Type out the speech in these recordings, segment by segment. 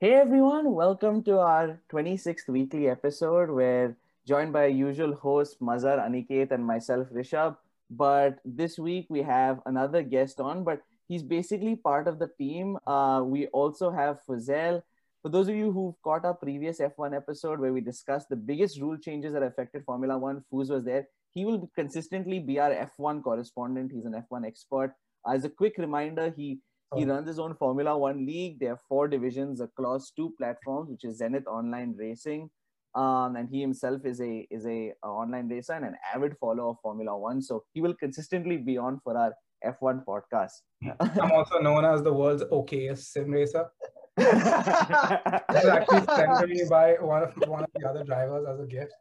Hey everyone, welcome to our 26th weekly episode. We're joined by our usual host Mazhar, Aniket, and myself, Rishabh. But this week we have another guest on, but he's basically part of the team. Uh, we also have Fuzail. For those of you who've caught our previous F1 episode where we discussed the biggest rule changes that affected Formula One, Fuz was there. He will consistently be our F1 correspondent. He's an F1 expert. As a quick reminder, he he oh. runs his own Formula One league. There are four divisions across two platforms, which is Zenith Online Racing, um, and he himself is a is a, a, online racer and an avid follower of Formula One. So he will consistently be on for our F1 podcast. I'm also known as the world's okayest sim racer. was actually sent to me by one of one of the other drivers as a gift.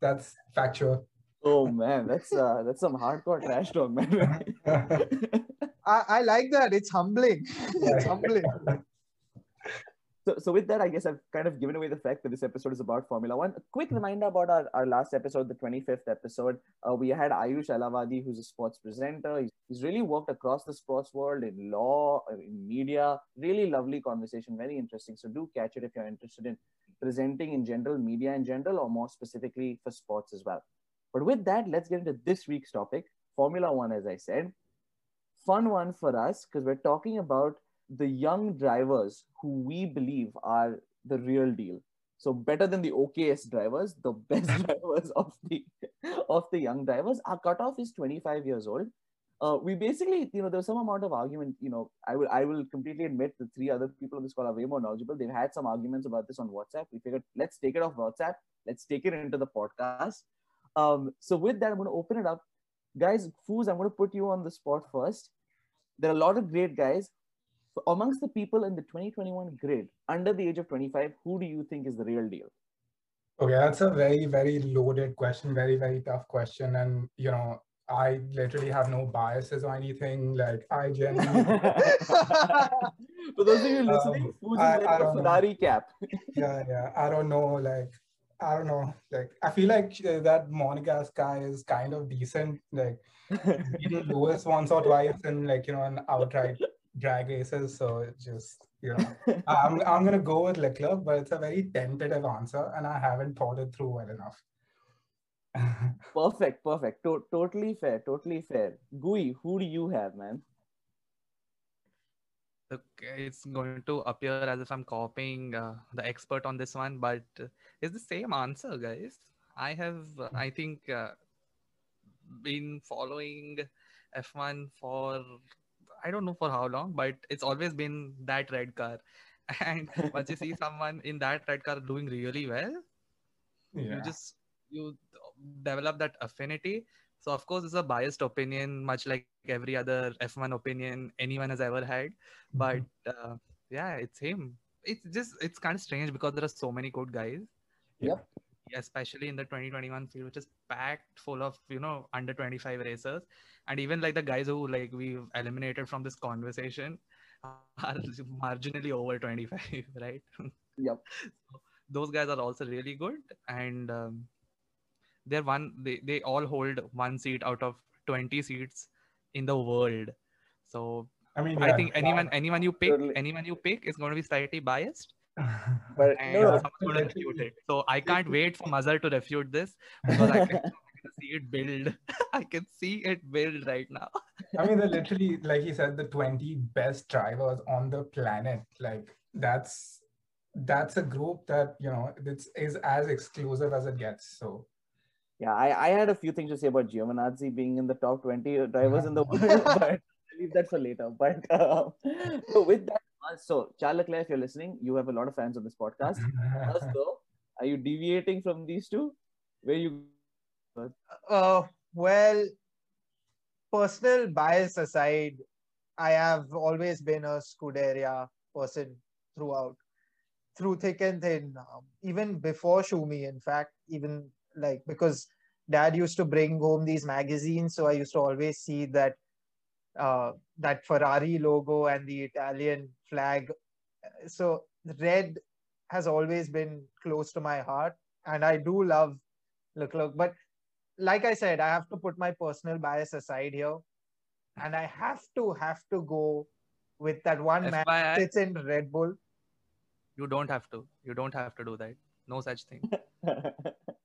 That's factual. Oh man, that's uh, that's some hardcore trash talk, man. I, I like that. It's humbling. it's humbling. So, so with that, I guess I've kind of given away the fact that this episode is about Formula One. A quick reminder about our, our last episode, the 25th episode. Uh, we had Ayush Alavadi, who's a sports presenter. He's, he's really worked across the sports world in law, uh, in media. Really lovely conversation, very interesting. So do catch it if you're interested in presenting in general, media in general, or more specifically for sports as well. But with that, let's get into this week's topic Formula One, as I said fun one for us because we're talking about the young drivers who we believe are the real deal. So better than the OKS drivers, the best drivers of the of the young drivers. Our cutoff is 25 years old. Uh, we basically, you know, there's some amount of argument. You know, I will I will completely admit the three other people on this call are way more knowledgeable. They've had some arguments about this on WhatsApp. We figured let's take it off WhatsApp. Let's take it into the podcast. Um, so with that, I'm going to open it up guys, Fooz, I'm going to put you on the spot first. There are a lot of great guys. Amongst the people in the 2021 grid under the age of 25, who do you think is the real deal? Okay, that's a very, very loaded question, very, very tough question. And, you know, I literally have no biases or anything. Like, I genuinely. For those of you listening, um, who's like a Ferrari cap? yeah, yeah. I don't know. Like, I don't know. Like I feel like uh, that Monegasque guy is kind of decent. Like beaten Lewis once or twice in like you know an outright drag races. So just you know, I'm I'm gonna go with Leclerc, but it's a very tentative answer, and I haven't thought it through well enough. perfect, perfect. To- totally fair, totally fair. Gue, who do you have, man? Okay, it's going to appear as if I'm copying uh, the expert on this one, but it's the same answer, guys. I have, I think, uh, been following F1 for I don't know for how long, but it's always been that red car. And once you see someone in that red car doing really well, yeah. you just you develop that affinity so of course, it's a biased opinion, much like every other F1 opinion anyone has ever had. Mm-hmm. But uh, yeah, it's him. It's just it's kind of strange because there are so many good guys. Yep. Especially in the 2021 field, which is packed full of you know under 25 racers, and even like the guys who like we've eliminated from this conversation are marginally over 25, right? Yep. So those guys are also really good, and um, they're one they, they all hold one seat out of 20 seats in the world. So i mean yeah, i think anyone anyone you pick totally. anyone you pick is going to be slightly biased. But no, no. so i can't wait for Mazhar to refute this because I can, I can see it build. I can see it build right now. I mean they're literally like he said the 20 best drivers on the planet. Like that's that's a group that you know it's is as exclusive as it gets. So yeah, I, I had a few things to say about Giovinazzi being in the top 20 drivers in the world, but I'll leave that for later. But uh, so with that, uh, so Charles Leclerc, if you're listening, you have a lot of fans on this podcast. First though, are you deviating from these two? Where you? Uh, well, personal bias aside, I have always been a Scuderia person throughout, through thick and thin. Um, even before Schumi, in fact, even like because dad used to bring home these magazines so i used to always see that uh, that ferrari logo and the italian flag so red has always been close to my heart and i do love Leclerc but like i said i have to put my personal bias aside here and i have to have to go with that one man sits in red bull You don't have to. You don't have to do that. No such thing.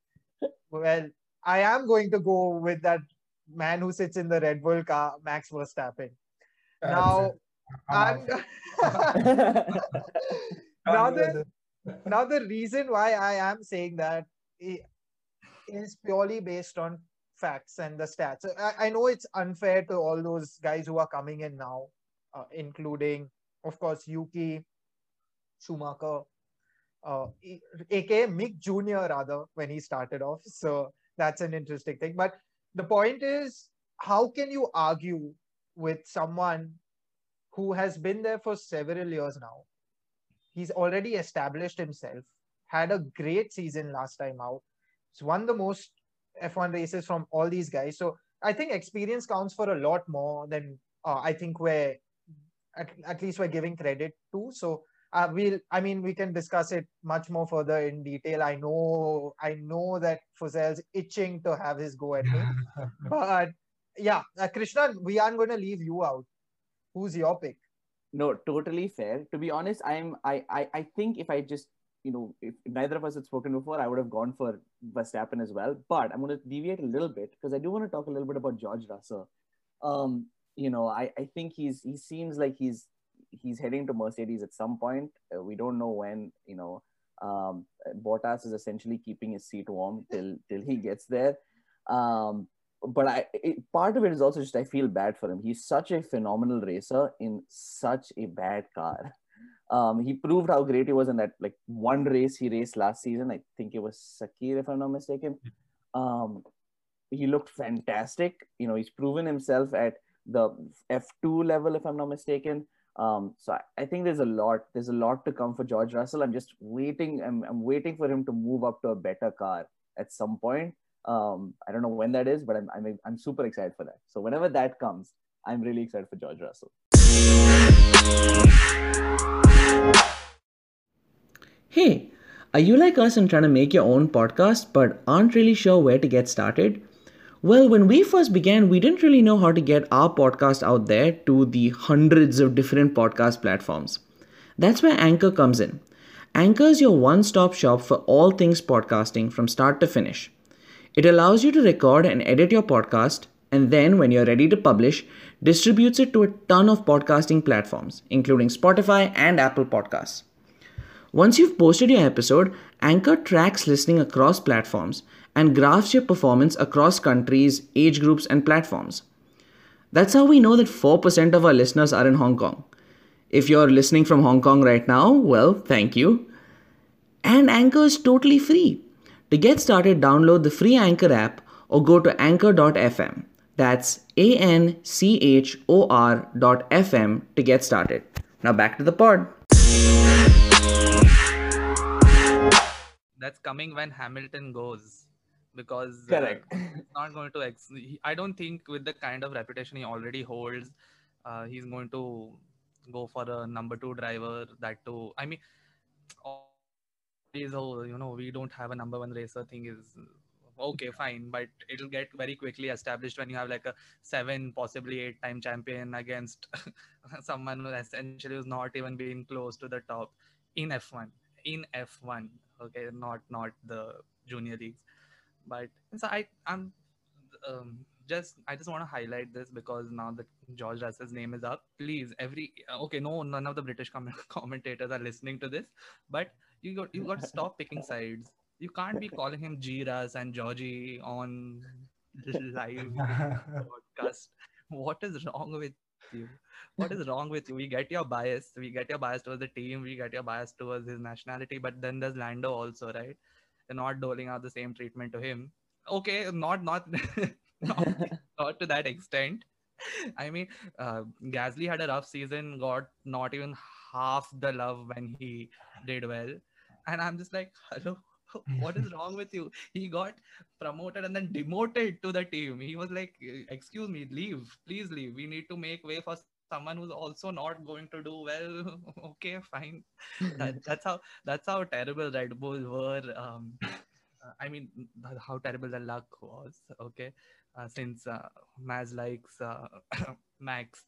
Well, I am going to go with that man who sits in the Red Bull car, Max Verstappen. Now, I'm now the now the reason why I am saying that is purely based on facts and the stats. I, I know it's unfair to all those guys who are coming in now, uh, including, of course, Yuki, Schumacher, uh, aka Mick Jr. rather when he started off. So that's an interesting thing. But the point is, how can you argue with someone who has been there for several years now? He's already established himself, had a great season last time out. He's won the most F1 races from all these guys. So I think experience counts for a lot more than uh, I think we're at, at least we're giving credit to. So uh, we'll I mean we can discuss it much more further in detail. I know I know that Fuzail's itching to have his go at me. But yeah, uh, Krishna, we aren't going to leave you out. Who's your pick? no totally fair to be honest i'm I, I i think if i just you know if neither of us had spoken before i would have gone for verstappen as well but i'm going to deviate a little bit because i do want to talk a little bit about george russell um you know i i think he's he seems like he's he's heading to mercedes at some point uh, we don't know when you know um bottas is essentially keeping his seat warm till till he gets there um but I it, part of it is also just I feel bad for him. He's such a phenomenal racer in such a bad car. Um, he proved how great he was in that like one race he raced last season. I think it was Sakhir, if I'm not mistaken. Um, he looked fantastic. You know, he's proven himself at the F2 level, if I'm not mistaken. Um, so I, I think there's a lot, there's a lot to come for George Russell. I'm just waiting. I'm, I'm waiting for him to move up to a better car at some point. Um, I don't know when that is, but I'm, I'm I'm super excited for that. So whenever that comes, I'm really excited for George Russell. Hey, are you like us and trying to make your own podcast but aren't really sure where to get started? Well, when we first began, we didn't really know how to get our podcast out there to the hundreds of different podcast platforms. That's where Anchor comes in. Anchor is your one stop shop for all things podcasting from start to finish. It allows you to record and edit your podcast, and then, when you're ready to publish, distributes it to a ton of podcasting platforms, including Spotify and Apple Podcasts. Once you've posted your episode, Anchor tracks listening across platforms and graphs your performance across countries, age groups, and platforms. That's how we know that 4% of our listeners are in Hong Kong. If you're listening from Hong Kong right now, well, thank you. And Anchor is totally free. To get started, download the free Anchor app or go to anchor.fm. That's A N C H O R dot FM to get started. Now back to the pod. That's coming when Hamilton goes, because uh, Correct. he's not going to. Ex- he- I don't think with the kind of reputation he already holds, uh, he's going to go for a number two driver. That too. I mean, always, oh, you know, we don't have a number one racer thing is okay, fine, but it'll get very quickly established when you have like a seven, possibly eight time champion against someone who essentially is not even being close to the top in F1. In F1, okay, not not the junior leagues, but so I I'm um, just I just want to highlight this because now that George Russell's name is up, please every okay, no, none of the British com- commentators are listening to this, but you got you got to stop picking sides. You can't be calling him G Ras and Georgie on live podcast. What is wrong with you? What is wrong with you? We get your bias. We get your bias towards the team. We get your bias towards his nationality. But then there's Lando also, right? They're not doling out the same treatment to him. Okay, not not not, not to that extent. I mean, uh, Gasly had a rough season. Got not even half the love when he did well, and I'm just like, hello. What is wrong with you? He got promoted and then demoted to the team. He was like, "Excuse me, leave, please leave. We need to make way for someone who's also not going to do well." okay, fine. That, that's how that's how terrible Red Bull were. Um, uh, I mean, how terrible the luck was. Okay, uh, since uh, Maz likes uh, Max.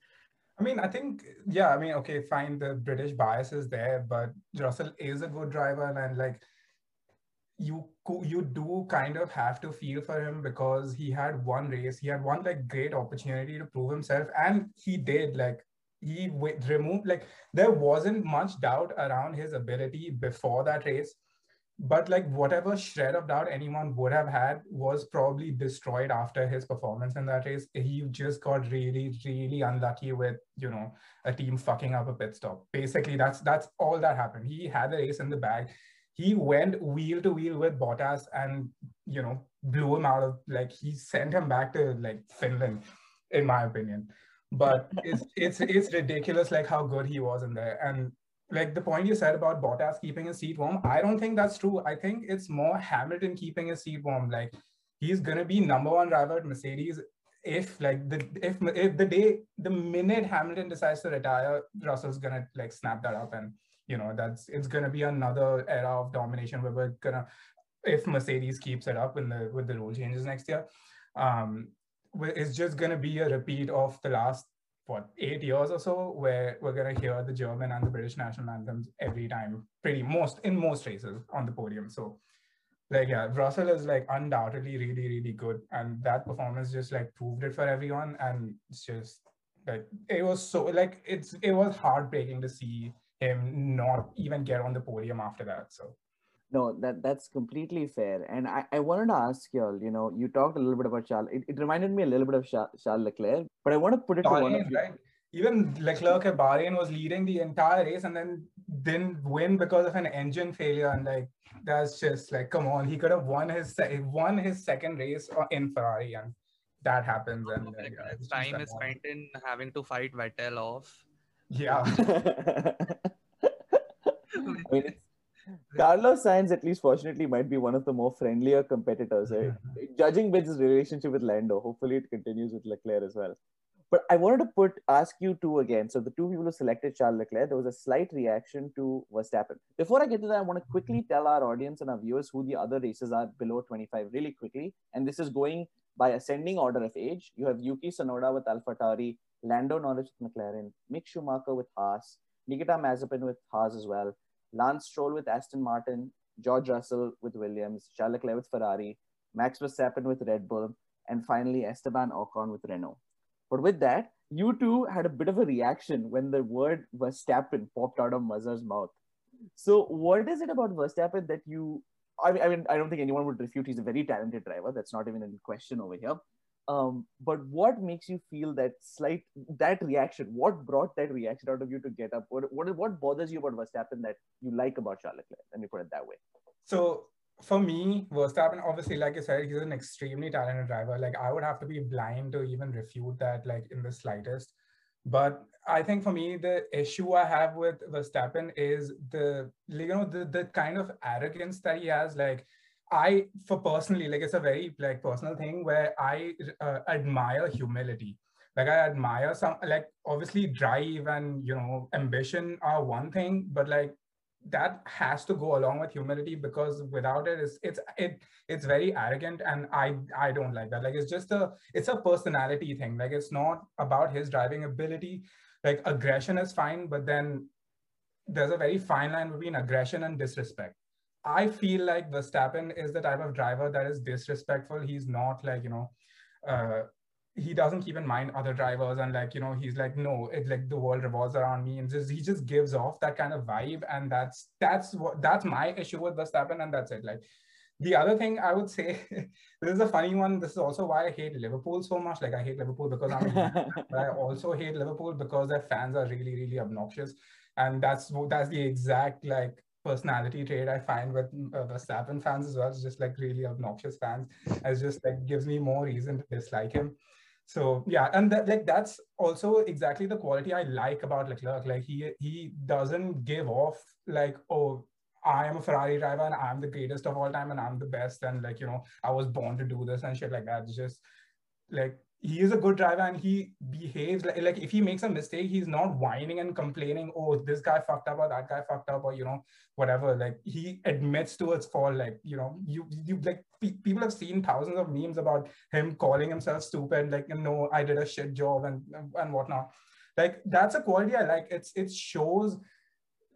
I mean, I think, yeah, I mean, okay, fine, the British bias is there, but Russell is a good driver, and like you you do kind of have to feel for him because he had one race, he had one like great opportunity to prove himself, and he did. Like he w- removed like there wasn't much doubt around his ability before that race. But like whatever shred of doubt anyone would have had was probably destroyed after his performance in that race. He just got really really unlucky with you know a team fucking up a pit stop. Basically that's that's all that happened. He had the race in the bag he went wheel to wheel with Bottas and you know blew him out of like he sent him back to like Finland in my opinion but it's it's it's ridiculous like how good he was in there and like the point you said about Bottas keeping his seat warm, I don't think that's true. I think it's more Hamilton keeping his seat warm. Like he's gonna be number one driver at Mercedes if like the if if the day the minute Hamilton decides to retire, Russell's gonna like snap that up and you know that's it's gonna be another era of domination where we're gonna if Mercedes keeps it up in the with the rule changes next year. Um it's just gonna be a repeat of the last what eight years or so where we're gonna hear the German and the British national anthems every time, pretty most in most races on the podium. So like yeah, Russell is like undoubtedly really, really good. And that performance just like proved it for everyone. And it's just like it was so like it's it was heartbreaking to see him not even get on the podium after that. So no, that that's completely fair. And I, I wanted to ask you all, you know, you talked a little bit about Charles. It, it reminded me a little bit of Charles, Charles Leclerc, but I want to put it Bahrain, to one of you. Right? Even Leclerc at Bahrain was leading the entire race and then didn't win because of an engine failure. And like, that's just like, come on, he could have won his won his second race in Ferrari, and that happens. And uh, yeah, time is spent in having to fight Vettel off. Yeah. I mean, Carlos Sainz, at least fortunately, might be one of the more friendlier competitors. Right? Judging by his relationship with Lando, hopefully it continues with Leclerc as well. But I wanted to put ask you two again. So the two people who selected Charles Leclerc, there was a slight reaction to Verstappen. Before I get to that, I want to quickly mm-hmm. tell our audience and our viewers who the other races are below 25 really quickly. And this is going by ascending order of age. You have Yuki Tsunoda with AlphaTauri, Lando Norris with McLaren, Mick Schumacher with Haas, Nikita Mazepin with Haas as well, Lance Stroll with Aston Martin, George Russell with Williams, Charles Leclerc with Ferrari, Max Verstappen with Red Bull, and finally Esteban Ocon with Renault. But with that, you two had a bit of a reaction when the word Verstappen popped out of Mazhar's mouth. So, what is it about Verstappen that you? I mean, I mean, I don't think anyone would refute he's a very talented driver. That's not even in question over here. Um, but what makes you feel that slight that reaction? What brought that reaction out of you to get up? What what what bothers you about Verstappen that you like about Leclerc? Let me put it that way. So for me, Verstappen, obviously, like you said, he's an extremely talented driver. Like I would have to be blind to even refute that, like in the slightest. But I think for me, the issue I have with Verstappen is the you know the the kind of arrogance that he has. Like I, for personally, like it's a very like personal thing where I uh, admire humility. Like I admire some, like obviously drive and you know ambition are one thing, but like that has to go along with humility because without it, it's it's it it's very arrogant and I I don't like that. Like it's just a it's a personality thing. Like it's not about his driving ability. Like aggression is fine, but then there's a very fine line between aggression and disrespect I feel like Verstappen is the type of driver that is disrespectful. He's not like, you know, uh, he doesn't keep in mind other drivers and like, you know, he's like, no, it's like the world revolves around me. And just he just gives off that kind of vibe. And that's that's what that's my issue with Verstappen, and that's it. Like the other thing I would say, this is a funny one. This is also why I hate Liverpool so much. Like I hate Liverpool because I'm, but I also hate Liverpool because their fans are really, really obnoxious, and that's that's the exact like personality trait I find with uh, Verstappen fans as well. It's just like really obnoxious fans. It's just like gives me more reason to dislike him. So yeah, and that, like that's also exactly the quality I like about Leclerc. Like he he doesn't give off like oh I am a Ferrari driver and I'm the greatest of all time and I'm the best and like you know I was born to do this and shit like that. It's just like he is a good driver and he behaves like, like if he makes a mistake he's not whining and complaining oh this guy fucked up or that guy fucked up or you know whatever like he admits to its fault like you know you you like pe- people have seen thousands of memes about him calling himself stupid like no i did a shit job and and whatnot like that's a quality I like. It's it shows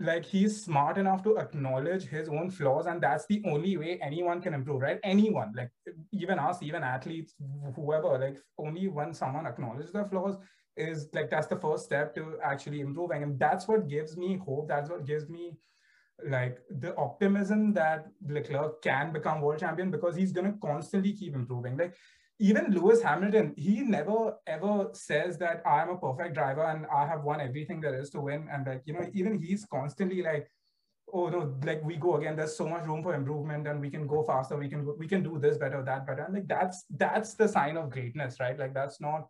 like he's smart enough to acknowledge his own flaws and that's the only way anyone can improve right? Anyone like even us even athletes whoever like only when someone acknowledges their flaws is like that's the first step to actually improving and that's what gives me hope that's what gives me like the optimism that Leclerc can become world champion because he's going to constantly keep improving. Like even Lewis Hamilton, he never ever says that I'm a perfect driver and I have won everything there is to win. And like, you know, even he's constantly like, oh no, like we go again, there's so much room for improvement and we can go faster, we can we can do this better, that better. And like that's that's the sign of greatness, right? Like that's not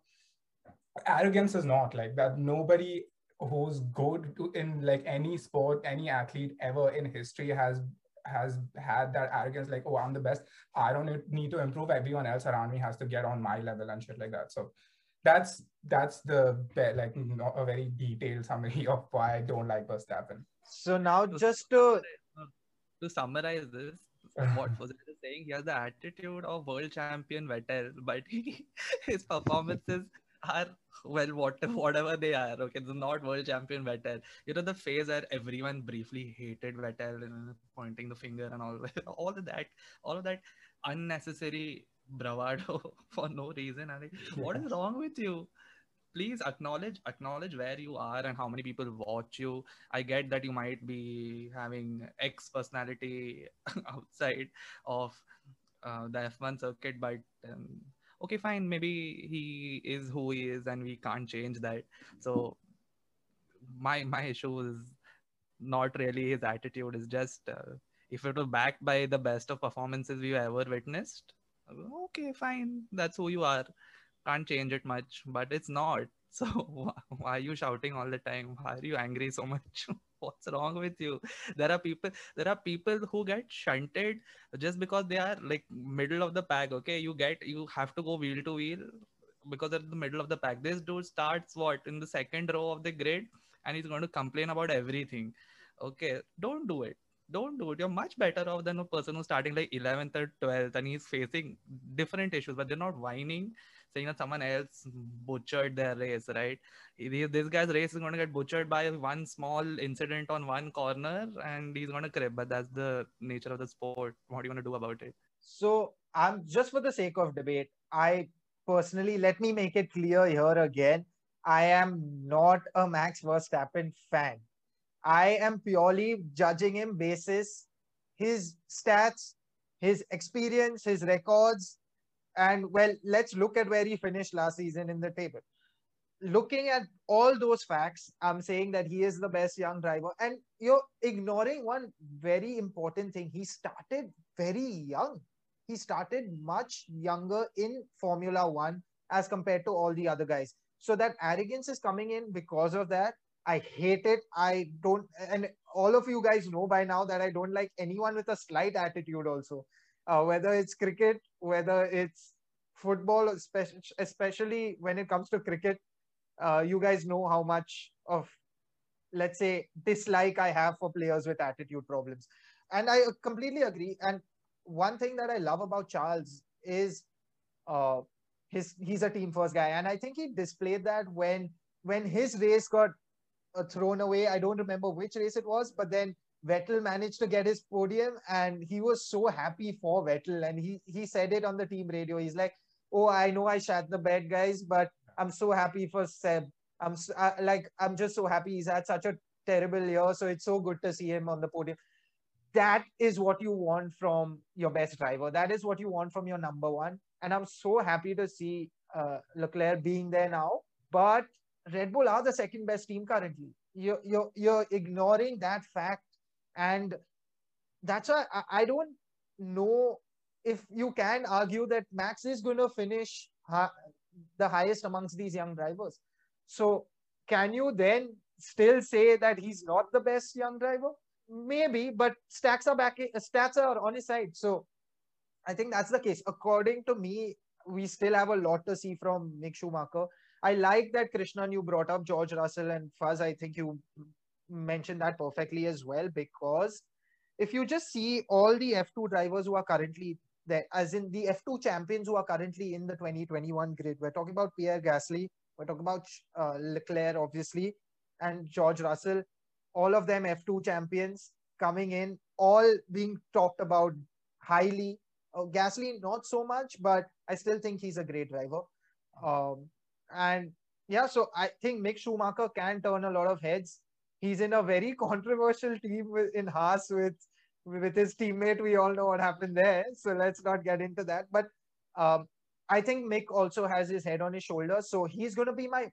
arrogance is not like that. Nobody who's good in like any sport, any athlete ever in history has has had that arrogance like oh i'm the best. I don't need to improve. Everyone else around me has to get on my level and shit like that. So that's that's the like mm-hmm. not a very detailed summary of why i don't like verstappen. So now just to uh, to summarize this what was it saying he has the attitude of world champion Vettel, but he, his performances are well what whatever they are okay it's not world champion Vettel. You know the phase where everyone briefly hated Vettel and pointing the finger and all all of that all of that unnecessary bravado for no reason I like what is wrong with you? Please acknowledge acknowledge where you are and how many people watch you. I get that you might be having x personality outside of uh, the f1 circuit but um, okay fine maybe he is who he is and we can't change that. So my my issue is not really his attitude is just uh, if it was backed by the best of performances we've ever witnessed okay fine that's who you are. Can't change it much but it's not. So why are you shouting all the time? Why are you angry so much what's wrong with you? There are people there are people who get shunted just because they are like middle of the pack okay? You get you have to go wheel to wheel because they're the middle of the pack. This dude starts what? In the second row of the grid and he's going to complain about everything okay? Don't do it. Don't do it. You're much better off than a person who's starting like 11th or 12th and he's facing different issues but they're not whining saying that someone else butchered their race, right? This guy's race is going to get butchered by one small incident on one corner and he's going to crib, but that's the nature of the sport. What are you to do about it? So, I'm just for the sake of debate, I personally, let me make it clear here again. I am not a Max Verstappen fan. I am purely judging him basis his stats, his experience, his records, and well, let's look at where he finished last season in the table. Looking at all those facts, I'm saying that he is the best young driver. And you're ignoring one very important thing. He started very young. He started much younger in Formula One as compared to all the other guys. So that arrogance is coming in because of that. I hate it. I don't, and all of you guys know by now that I don't like anyone with a slight attitude also uh, whether it's cricket, whether it's football, especially, when it comes to cricket. Uh, you guys know how much of, let's say, dislike I have for players with attitude problems. And I completely agree. And one thing that I love about Charles is uh, his he's a team first guy. And I think he displayed that when when his race got uh, thrown away. I don't remember which race it was, but then Vettel managed to get his podium and he was so happy for Vettel. And he, he said it on the team radio. He's like, Oh, I know I shot the bad guys, but I'm so happy for Seb. I'm so, uh, like, I'm just so happy he's had such a terrible year. So it's so good to see him on the podium. That is what you want from your best driver. That is what you want from your number one. And I'm so happy to see uh, Leclerc being there now. But Red Bull are the second best team currently. You're, you're, you're ignoring that fact and that's why I, don't know if you can argue that Max is going to finish the highest amongst these young drivers. So, can you then still say that he's not the best young driver? Maybe, but stats are back. Stats are on his side. So, I think that's the case. According to me, we still have a lot to see from Mick Schumacher. I like that Krishnan you brought up George Russell and Fuzz. I think you mentioned that perfectly as well because if you just see all the F2 drivers who are currently there, as in the F2 champions who are currently in the 2021 grid, we're talking about Pierre Gasly, we're talking about uh, Leclerc, obviously, and George Russell. All of them F2 champions coming in, all being talked about highly. Uh, Gasly, not so much, but I still think he's a great driver. Um, and yeah, so I think Mick Schumacher can turn a lot of heads. He's in a very controversial team in Haas with with his teammate. We all know what happened there, so let's not get into that. But um, I think Mick also has his head on his shoulders, so he's going to be my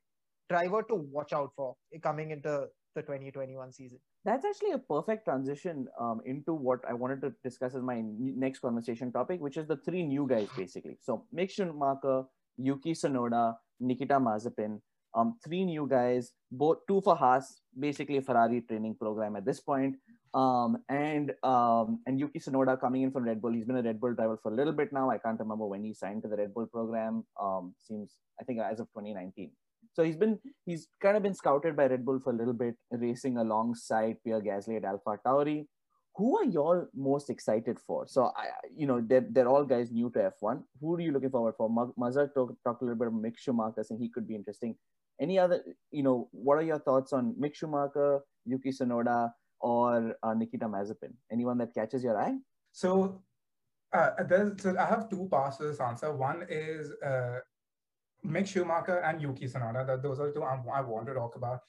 driver to watch out for coming into the 2021 season. That's actually a perfect transition um, into what I wanted to discuss as my next conversation topic, which is the three new guys basically. So Mick Schumacher, Yuki Tsunoda, Nikita Mazepin, um, three new guys, both two for Haas, basically a Ferrari training program at this point. Um, and um, and Yuki Tsunoda coming in from Red Bull. He's been a Red Bull driver for a little bit now. I can't remember when he signed to the Red Bull program. Um, seems I think as of 2019. So he's been he's kind of been scouted by Red Bull for a little bit, racing alongside Pierre Gasly at Alpha Tauri. Who are y'all most excited for? So I, you know, they're, they're all guys new to F1. Who are you looking forward for? Mazhar talked talk a little bit about Mick Schumacher, saying he could be interesting. Any other, you know, what are your thoughts on Mick Schumacher, Yuki Tsunoda, or uh, Nikita Mazepin? Anyone that catches your eye? So, uh, so I have two parts to this answer. One is uh, Mick Schumacher and Yuki Tsunoda. That those are two I, I want to talk about.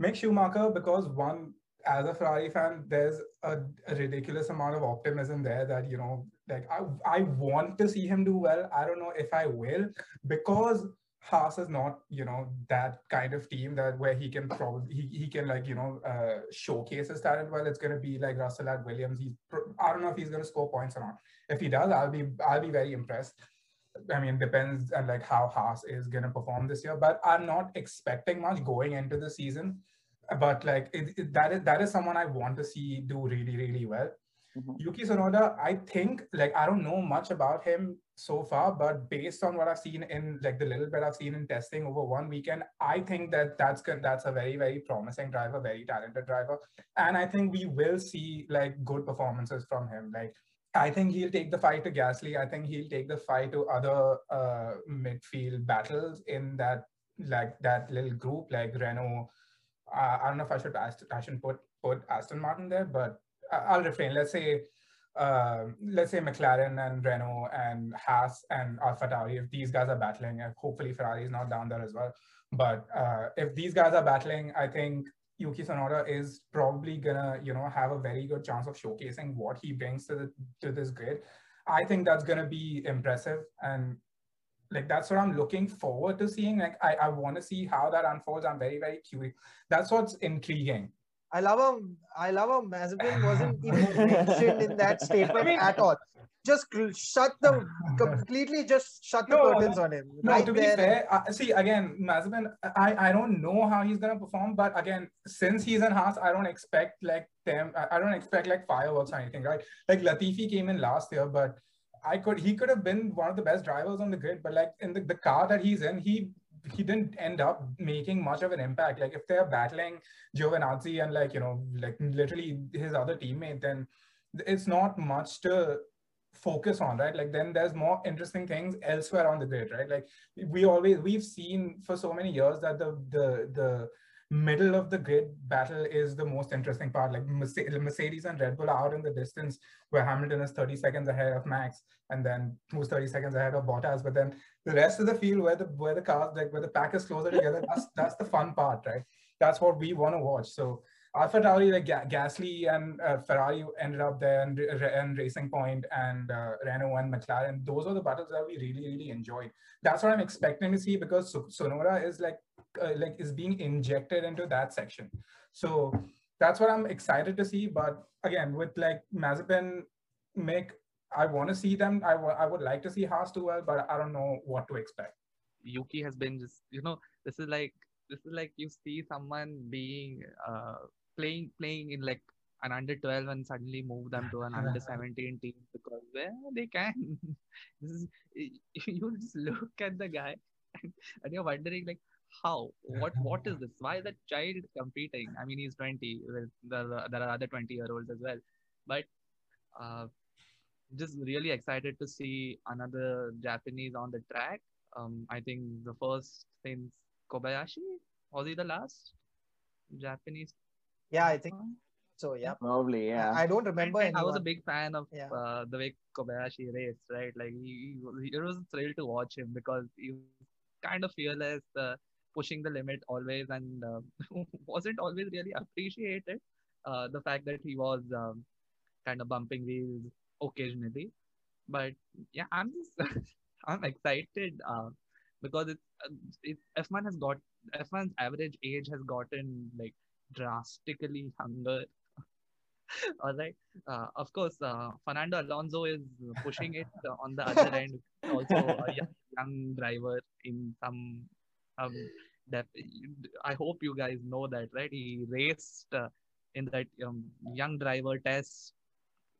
Mick Schumacher because one, as a Ferrari fan, there's a, a, ridiculous amount of optimism there that you know, like I I want to see him do well. I don't know if I will because Haas is not, you know, that kind of team that where he can probably he, he can like you know uh, showcase his talent well. It's gonna be like Russell at Williams. He's I don't know if he's gonna score points or not. If he does, I'll be I'll be very impressed. I mean, depends on like how Haas is gonna perform this year. But I'm not expecting much going into the season. But like it, it, that is that is someone I want to see do really really well. Mm-hmm. Yuki Tsunoda, I think like I don't know much about him so far, but based on what I've seen in like the little bit I've seen in testing over one weekend, I think that that's good. That's a very very promising driver, very talented driver, and I think we will see like good performances from him. Like I think he'll take the fight to Gasly. I think he'll take the fight to other uh, midfield battles in that like that little group like Renault. Uh, I don't know if I should ask I shouldn't put put Aston Martin there, but I'll refrain. Let's say, uh, let's say McLaren and Renault and Haas and AlphaTauri. If these guys are battling, and hopefully Ferrari is not down there as well. But uh, if these guys are battling, I think Yuki Tsunoda is probably gonna, you know, have a very good chance of showcasing what he brings to the to this grid. I think that's gonna be impressive, and like that's what I'm looking forward to seeing. Like I, I want to see how that unfolds. I'm very very curious. That's what's intriguing. I love how I love how Mazepin wasn't even mentioned in that statement I mean, at all. Just shut the completely just shut the no, curtains on him. No, right to be there. fair, uh, see again, Mazepin. I I don't know how he's gonna perform, but again, since he's in Haas, I don't expect like them. I don't expect like fireworks or anything, right? Like Latifi came in last year, but I could he could have been one of the best drivers on the grid, but like in the, the car that he's in, he he didn't end up making much of an impact. Like if they're battling Giovinazzi and like you know like literally his other teammate, then it's not much to focus on, right? Like then there's more interesting things elsewhere on the grid, right? Like we always we've seen for so many years that the the the middle of the grid battle is the most interesting part. Like Mercedes and Red Bull are out in the distance where Hamilton is 30 seconds ahead of Max and then who's 30 seconds ahead of Bottas. But then the rest of the field where the where the cars like where the pack is closer together, that's that's the fun part, right? That's what we want to watch. So Alpha Tauri, like Ga- Gasly and uh, Ferrari ended up there, and, and Racing Point and uh, Renault and McLaren. Those are the battles that we really, really enjoyed. That's what I'm expecting to see because Tsunoda is like, uh, like is being injected into that section. So that's what I'm excited to see. But again, with like Mazepin, Mick, I want to see them. I, I would like to see Haas do well, but I don't know what to expect. Yuki has been just, you know, this is like this is like you see someone being uh, playing playing in like an under 12 and suddenly move them to an under 17 team because well they can this is you just look at the guy and, and you're wondering like how what what is this why is that child competing i mean he's 20 there, there are other 20 year olds as well but uh, just really excited to see another japanese on the track um, i think the first since Kobayashi. Was he the last Japanese? Yeah, I think so. Yeah. Probably, yeah. I don't remember And I was a big fan of Yeah. uh, the way Kobayashi raced, right? Like he, he, it was a thrill to watch him because he was kind of fearless, uh, pushing the limit always, and uh, wasn't always really appreciated. Uh, the fact that he was um, kind of bumping wheels occasionally, but yeah, I'm just I'm excited uh, because it's uh, it, F1 has got F1's average age has gotten like drastically younger. All right. Uh, of course, uh, Fernando Alonso is pushing it uh, on the other end. Also, a young, young driver in some. Um, def- I hope you guys know that, right? He raced uh, in that um, young driver test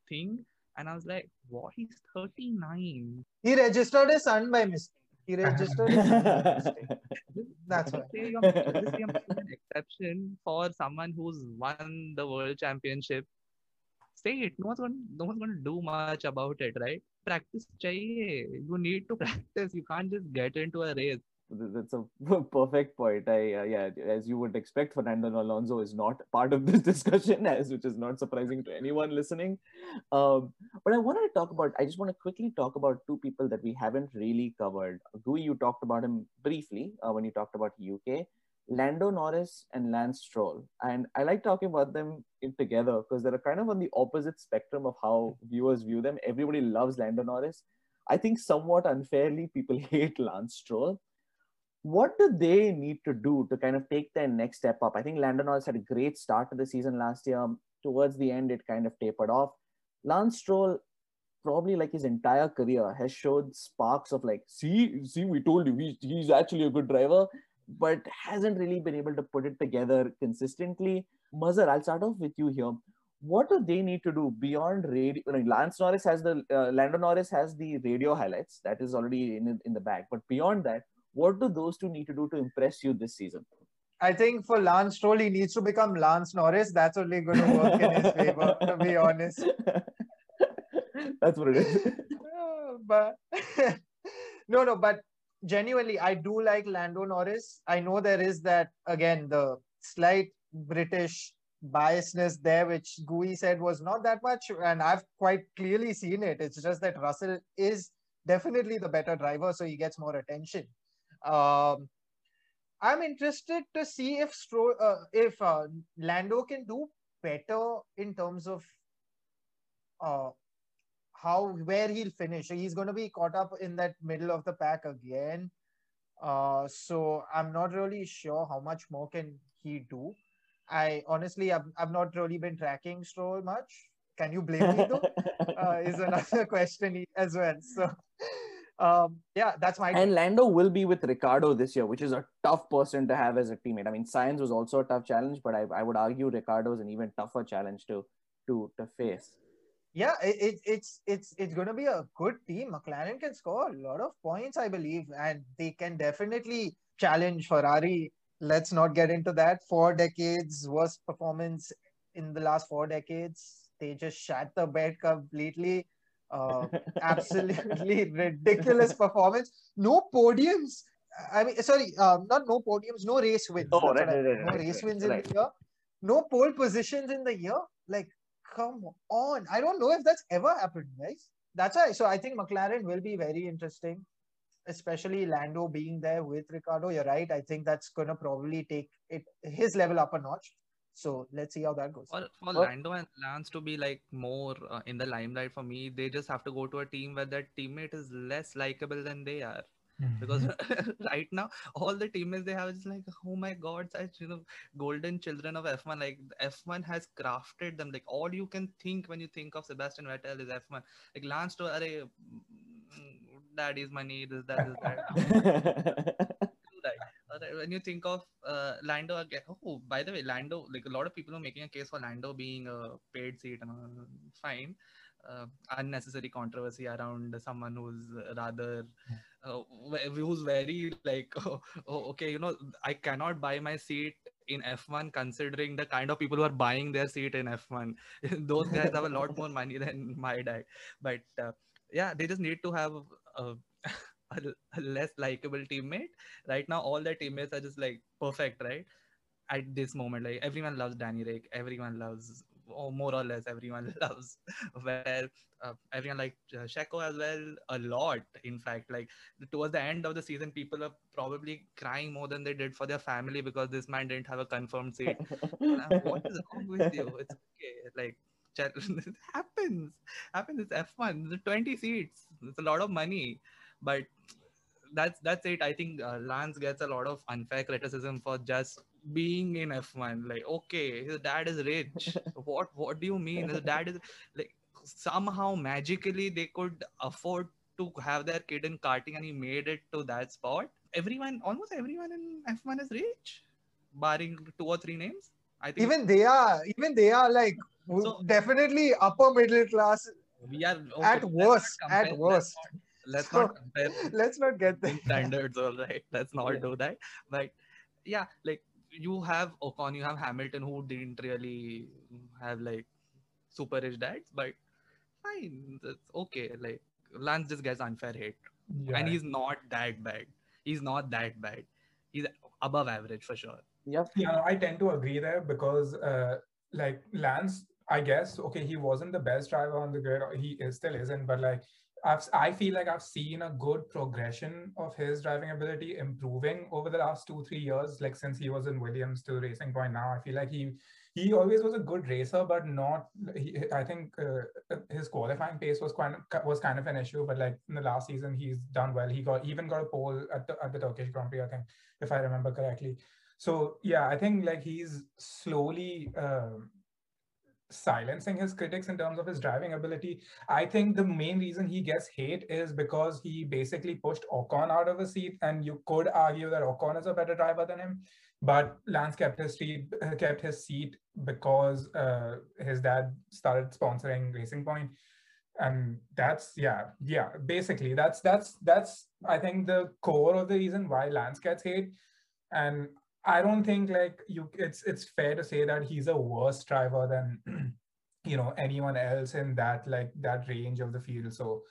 thing, and I was like, "What? He's 39." He registered his son by mistake. He registered his son by mistake. That's why. Say you're making- say you're making an exception for someone who's won the world championship. Say it. No one's going. No one's going to do much about it, right? Practice chahiye. You need to practice. You can't just get into a race. Th- That's a perfect point. I uh, yeah, as you would expect, Fernando Alonso is not part of this discussion, as which is not surprising to anyone listening. Um, but I wanted to talk about. I just want to quickly talk about two people that we haven't really covered. Gue, you talked about him briefly uh, when you talked about Yuki. Lando Norris and Lance Stroll, and I like talking about them together because they're kind of on the opposite spectrum of how viewers view them. Everybody loves Lando Norris. I think somewhat unfairly, people hate Lance Stroll what do they need to do to kind of take their next step up? I think Lando Norris had a great start to the season last year. Towards the end, it kind of tapered off. Lance Stroll, probably like his entire career, has showed sparks of like, see, see, we told you he's, he's actually a good driver, but hasn't really been able to put it together consistently. Mazhar, I'll start off with you here. What do they need to do beyond radio? Like Lance Norris has the uh, Lando Norris has the radio highlights that is already in in the bag, but beyond that, what do those two need to do to impress you this season? I think for Lance Stroll, he needs to become Lance Norris. That's only going to work in his favor, to be honest. That's what it is. But no, no, but genuinely, I do like Lando Norris. I know there is that again the slight British biasness there, which Gue said was not that much, and I've quite clearly seen it. It's just that Russell is definitely the better driver, so he gets more attention. Um, I'm interested to see if Stro- uh, if uh, Lando can do better in terms of uh, how where he'll finish. He's going to be caught up in that middle of the pack again. Uh, so I'm not really sure how much more can he do. I honestly, I've, I've not really been tracking Stroll much. Can you blame me though? Uh, is another question as well. So, um, yeah, that's my. and Lando will be with Ricciardo this year, which is a tough person to have as a teammate. I mean, Sainz was also a tough challenge, but I, I would argue Ricciardo is an even tougher challenge to to to face. yeah, it, it, it's it's it's going to be a good team. McLaren can score a lot of points, I believe, and they can definitely challenge Ferrari. Let's not get into that. Four decades worst performance in the last four decades. They just shat the bed completely. Uh, absolutely ridiculous performance. No podiums. I mean, sorry, um, not no podiums, no race wins. Oh, right, right, right, no right, race right, wins in the year. No pole positions in the year. Like, come on. I don't know if that's ever happened, guys. That's why. So I think McLaren will be very interesting, especially Lando being there with Ricciardo. You're right. I think that's gonna probably take it his level up a notch. So let's see how that goes. For, for Lando and Lance to be like more uh, in the limelight for me, they just have to go to a team where their teammate is less likable than they are. Mm-hmm. Because right now, all the teammates they have is like, oh my god, such you know, golden children of F1. Like F1 has crafted them. Like all you can think when you think of Sebastian Vettel is F1. Like Lance to array, mm, mm, daddy's money, this, that, this, that. When you think of uh, Lando again, oh, by the way, Lando, like a lot of people are making a case for Lando being a paid seat and all, fine. Uh, unnecessary controversy around someone who's rather, uh, who's very like, oh, oh, okay, you know, I cannot buy my seat in F1 considering the kind of people who are buying their seat in F1. Those guys have a lot more money than my dad. But uh, yeah, they just need to have a, less likable teammate. Right now, all their teammates are just like perfect, right? At this moment, like everyone loves Danny Ric, everyone loves, or more or less, everyone loves. Well, uh, everyone like uh, Checo as well a lot. In fact, like towards the end of the season, people are probably crying more than they did for their family because this man didn't have a confirmed seat. Uh, what is wrong with you? It's okay. Like it happens. Happens. It's F1. It's 20 seats. It's a lot of money. But that's that's it. I think uh, Lance gets a lot of unfair criticism for just being in F1. Like, okay, his dad is rich. what what do you mean? His dad is like somehow magically they could afford to have their kid in karting and he made it to that spot. Everyone, almost everyone in F1 is rich, barring two or three names. I think Even they are, even they are like So- definitely upper middle class we are at okay, let's worst. compare- At worst. not- Let's So- not compare Let's not get there. standards, all right. Let's not Yeah. do that. But yeah, like you have Ocon, you have Hamilton, who didn't really have like super rich dads, but fine, that's okay. Like Lance just gets unfair hate, Yeah. and he's not that bad. He's not that bad. He's above average for sure. Yep. Yeah, I tend to agree there because, uh, like Lance, I guess, okay, he wasn't the best driver on the grid. or He still isn't, but like, I've, I feel like I've seen a good progression of his driving ability improving over the last two, three years. Like since he was in Williams to Racing Point now, I feel like he he always was a good racer, but not. He, I think uh, his qualifying pace was kind of, was kind of an issue. But like in the last season, he's done well. He got even got a pole at the, at the Turkish Grand Prix, I think, if I remember correctly. So yeah, I think like he's slowly um, silencing his critics in terms of his driving ability. I think the main reason he gets hate is because he basically pushed Ocon out of a seat, and you could argue that Ocon is a better driver than him. But Lance kept his seat, kept his seat because uh, his dad started sponsoring Racing Point, and that's yeah, yeah. Basically, that's that's that's I think the core of the reason why Lance gets hate, and I don't think like you it's it's fair to say that he's a worse driver than you know anyone else in that like that range of the field. So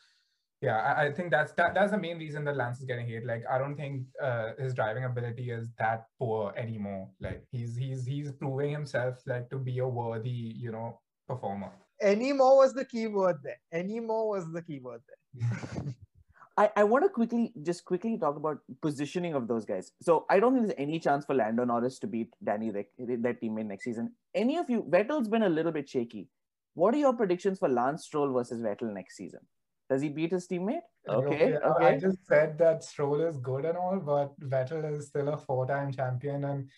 yeah, I, I think that's that that's the main reason that Lance is getting hate. Like I don't think uh, his driving ability is that poor anymore. Like he's he's he's proving himself like to be a worthy, you know, performer. Anymore was the key word there. Anymore was the key word there. I, I want to quickly just quickly talk about positioning of those guys. So I don't think there's any chance for Lando Norris to beat Danny Ric, their teammate next season. Any of you, Vettel's been a little bit shaky. What are your predictions for Lance Stroll versus Vettel next season? Does he beat his teammate? Okay, I- I just said that Stroll is good and all, but Vettel is still a four-time champion, and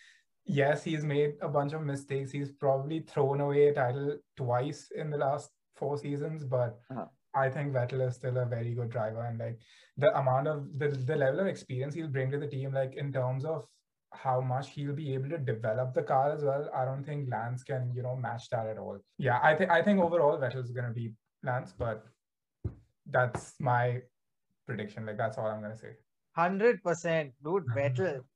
yes, he's made a bunch of mistakes. He's probably thrown away a title twice in the last four seasons, but Uh-huh. I think Vettel is still a very good driver, and like the amount of the, the level of experience he'll bring to the team, like in terms of how much he'll be able to develop the car as well. I don't think Lance can, you know, match that at all. Yeah, I think I think overall Vettel's gonna be Lance, but that's my prediction. Like that's all I'm gonna say. Hundred percent, dude. Vettel.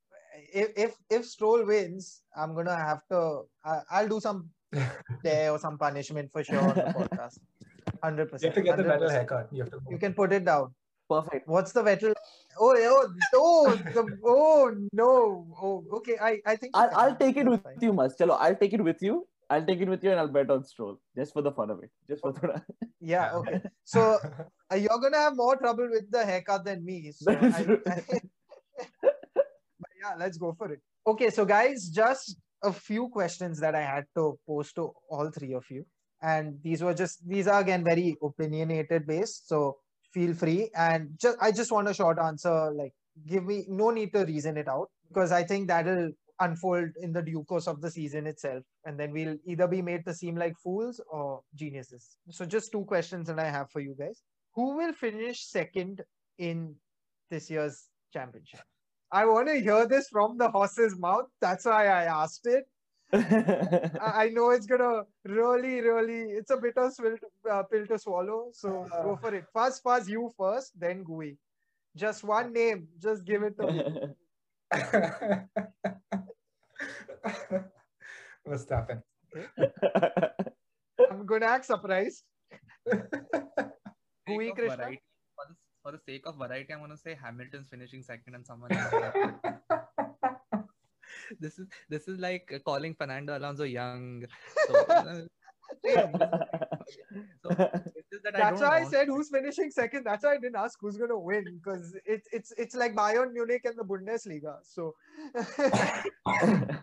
If if if Stroll wins, I'm gonna have to. I, I'll do some day or some punishment for sure on the podcast. Hundred percent. You have percent. to get the Vettel haircut. You have to. You can put it down. Perfect. What's the Vettel? Oh, oh, oh, the, oh no. Oh, okay. I, I think. I'll. I'll take it with fine. you, Mas. Chalo, I'll take it with you. I'll take it with you and I'll bet on Stroll just for the fun of it. Just for the Yeah. Okay. So uh, you're gonna have more trouble with the haircut than me. So That is I, true. but yeah, let's go for it. Okay, so guys, just a few questions that I had to pose to all three of you, and these were just these are again very opinionated based. So feel free, and just I just want a short answer. Like, give me no need to reason it out because I think that'll unfold in the due course of the season itself, and then we'll either be made to seem like fools or geniuses. So just two questions that I have for you guys: Who will finish second in this year's championship? I want to hear this from the horse's mouth. That's why I asked it. I, I know it's gonna really, really. It's a bitter swill, uh, pill to swallow. So go for it. Fuzz, Fuzz, you first, then Gue. Just one name. Just give it to me. What's happened? I'm gonna act surprised. Sake Gue Krishna? variety, for the, for for the sake of variety, I'm gonna say Hamilton's finishing second and someone else. this is this is like calling Fernando Alonso young. So, yeah, so that That's don't why I said who's finishing second. That's why I didn't ask who's going to win because it's it's it's like Bayern Munich and the Bundesliga. So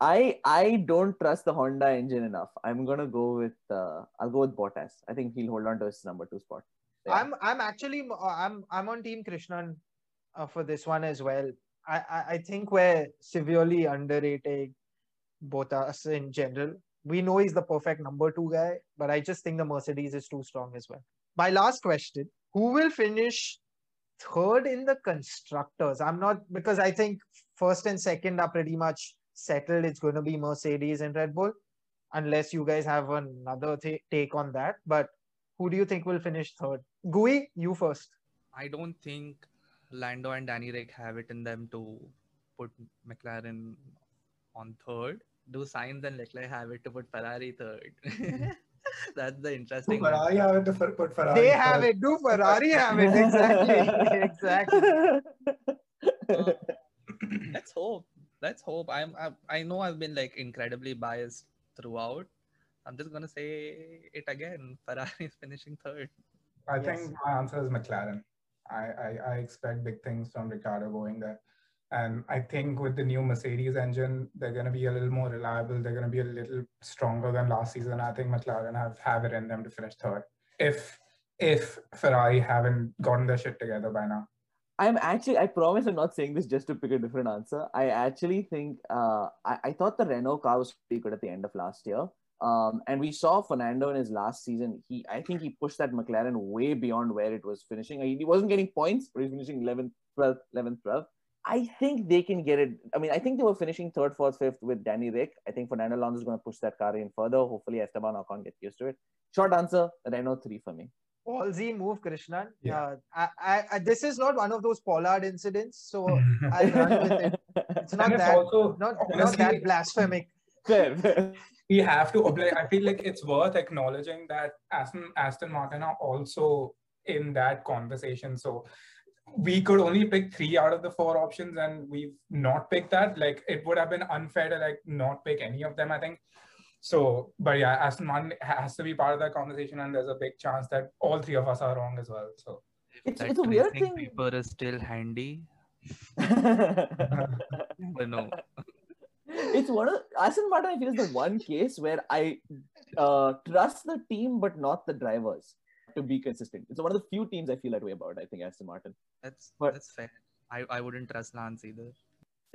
I I don't trust the Honda engine enough. I'm gonna go with uh, I'll go with Bottas. I think he'll hold on to his number two spot. Yeah. I'm I'm actually uh, I'm I'm on Team Krishnan uh, for this one as well. I, I think we're severely underrating Bottas in general. We know he's the perfect number two guy, but I just think the Mercedes is too strong as well. My last question: Who will finish third in the constructors? I'm not because I think first and second are pretty much settled. It's going to be Mercedes and Red Bull, unless you guys have another ta- take on that. But who do you think will finish third? Gue, you first. I don't think Lando and Danny Ric have it in them to put McLaren on third. Do Sainz and Leclerc have it to put Ferrari third? That's the interesting. one. Ferrari have it to fer- put Ferrari. They have first. it. Do Ferrari have it? Exactly. exactly. Uh, let's hope. Let's hope. I'm. I, I know I've been like incredibly biased throughout. I'm just gonna say it again. Ferrari is finishing third. I Yes. think my answer is McLaren. I, I, I expect big things from Ricciardo going there. And I think with the new Mercedes engine, they're going to be a little more reliable. They're going to be a little stronger than last season. I think McLaren have, have it in them to finish third. If if Ferrari haven't gotten their shit together by now. I'm actually, I promise I'm not saying this just to pick a different answer. I actually think, uh, I, I thought the Renault car was pretty good at the end of last year. Um, and we saw Fernando in his last season. He, I think he pushed that McLaren way beyond where it was finishing. He, he wasn't getting points, but he was finishing 11th, 12th, 11th, 12th. I think they can get it. I mean, I think they were finishing third, fourth, fifth with Danny Ric. I think Fernando Alonso is going to push that car in further. Hopefully, Esteban Ocon gets used to it. Short answer, Renault three for me. Ballsy move, Krishnan. Yeah. Uh, I, I, I, this is not one of those Pollard incidents, so I'll run with it. It's not And that, also, not, not that blasphemic. Fair, fair. we have to like, I feel like it's worth acknowledging that Aston Aston Martin are also in that conversation. So we could only pick three out of the four options, and we've not picked that. Like it would have been unfair to like not pick any of them. I think. So, but yeah, Aston Martin has to be part of that conversation, and there's a big chance that all three of us are wrong as well. So It's- it's a weird tracing thing. paper is still handy, never know. It's one of Aston Martin. I feel is the one case where I uh, trust the team but not the drivers to be consistent. It's one of the few teams I feel that way about. I think Aston Martin. That's But- that's fair. I, I wouldn't trust Lance either.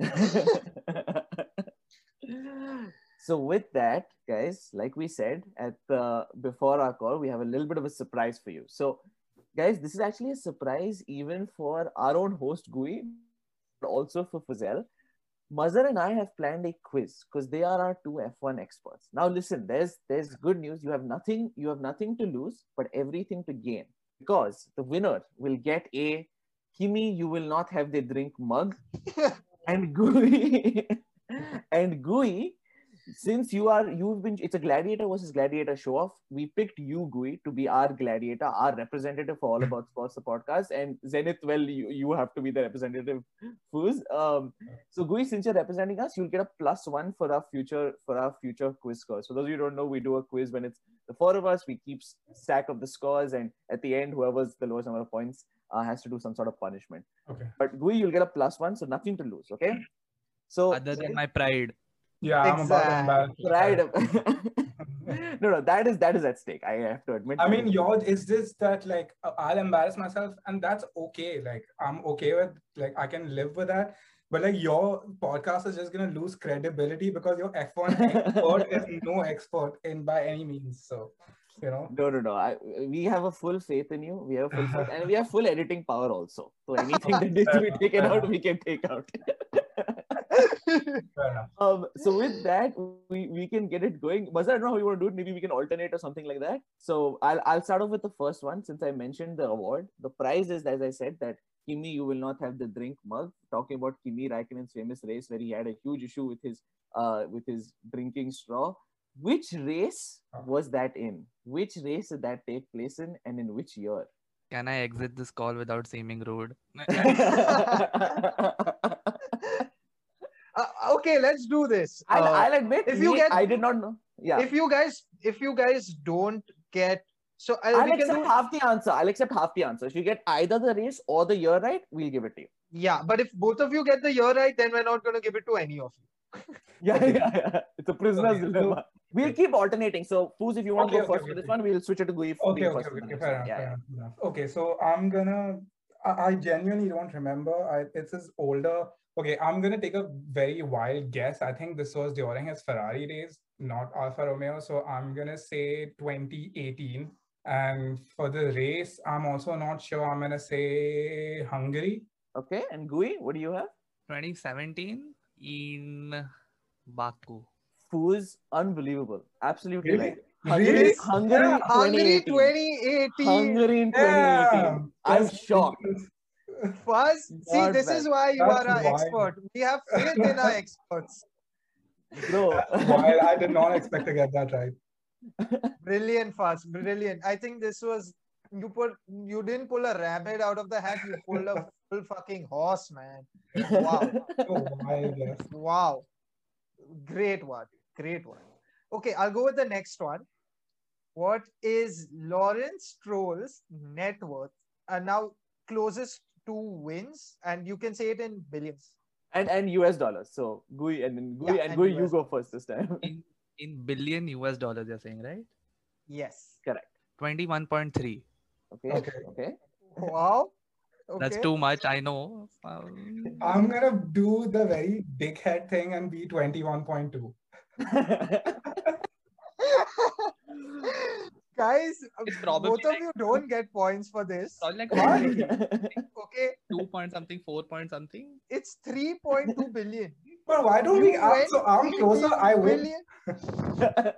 so with that, guys, like we said at the before our call, we have a little bit of a surprise for you. So, guys, this is actually a surprise even for our own host Gue, but also for Fuzail. Mazhar and I have planned a quiz because they are our two F1 experts. Now, listen, there's there's good news. You have nothing. You have nothing to lose, but everything to gain because the winner will get a Kimi. You will not have the drink mug, and Gue and Gue. Since you are you've been it's a gladiator versus gladiator show off. We picked you, Gue, to be our gladiator, our representative for All About Sports, the podcast, and Zenith. Well, you, you have to be the representative, Fuz. Um, so Gue, since you're representing us, you'll get a plus one for our future for our future quiz scores. For those of you who don't know, we do a quiz when it's the four of us. We keep stack of the scores, and at the end, whoever's the lowest number of points uh, has to do some sort of punishment. okay, But Gue, you'll get a plus one, so nothing to lose. Okay. So Other than my pride. Yeah, I'm about to Exact. embarrass pride. no, no, that is that is at stake. I have to admit. I mean, yours is this that like uh, I'll embarrass myself, and that's okay. Like I'm okay with like I can live with that. But like your podcast is just gonna lose credibility because your F1 expert is no expert in by any means. So you know. No, no, no. I, we have a full faith in you. We have full faith, and we have full editing power also. So anything that needs to be taken out, we can take out. Fair enough. um, so with that, we, we can get it going. Mazhar, I don't know how you want to do it. Maybe we can alternate or something like that. So I'll I'll start off with the first one since I mentioned the award. The prize is, as I said, that Kimi, you will not have the drink mug. Talking about Kimi Raikkonen's famous race where he had a huge issue with his uh with his drinking straw. Which race was that in? Which race did that take place in, and in which year? Can I exit this call without seeming rude? Uh, okay, let's do this. I'll, Uh, I'll admit, if you me, get- I did not know. Yeah, if you guys, if you guys don't get, so uh, I'll we can accept do, half the answer. I'll accept half the answer. If you get either the race or the year right, we'll give it to you. yeah. But if both of you get the year right, then we're not going to give it to any of you. Yeah, yeah, yeah. It's a prisoner's Okay, dilemma. We'll keep alternating. So, Foos, if you want to go okay, first okay, for this one, we'll switch it to Gue. for Okay, okay, first for okay, the okay, fair enough, Yeah, fair yeah. enough, enough. Okay, so I'm gonna, I, I genuinely don't remember. I, it's his older. Okay, I'm gonna take a very wild guess. I think this was during his Ferrari days, not Alfa Romeo. So I'm gonna say 2018. And for the race, I'm also not sure. I'm gonna say Hungary. Okay, and Gue, what do you have? 2017 in Baku. Foos, unbelievable. Absolutely Really? right. Hungary, Really? Hungary, Yeah, Hungary 2018. 2018. Hungary in 2018. Damn, I'm shocked. Fuzz, see, this bad. is why you That's are an expert. We have faith in our experts. Bro. Wild. I did not expect to get that right. Brilliant, Fuzz. Brilliant. I think this was you put you didn't pull a rabbit out of the hat. You pulled a full fucking horse, man. Wow. So wild, yes. Wow. Great one. Great one. Okay, I'll go with the next one. What is Lawrence Stroll's net worth? And now closest to wins, and you can say it in billions. and and US dollars. So Gue and then Gue Yeah, and and Gue, you US go first this time. In in billion US dollars, you're saying, right? Yes. Correct. 21.3. Okay. Okay. Okay. Wow. That's too much, I know. Um, I'm gonna do the very big head thing and be 21.2. Guys, It's Um, probably both of like- you don't get points for this. Like What? Okay, two point something, four point something. it's 3.2 billion. But why don't we? You I'm, so I'm closer. I win.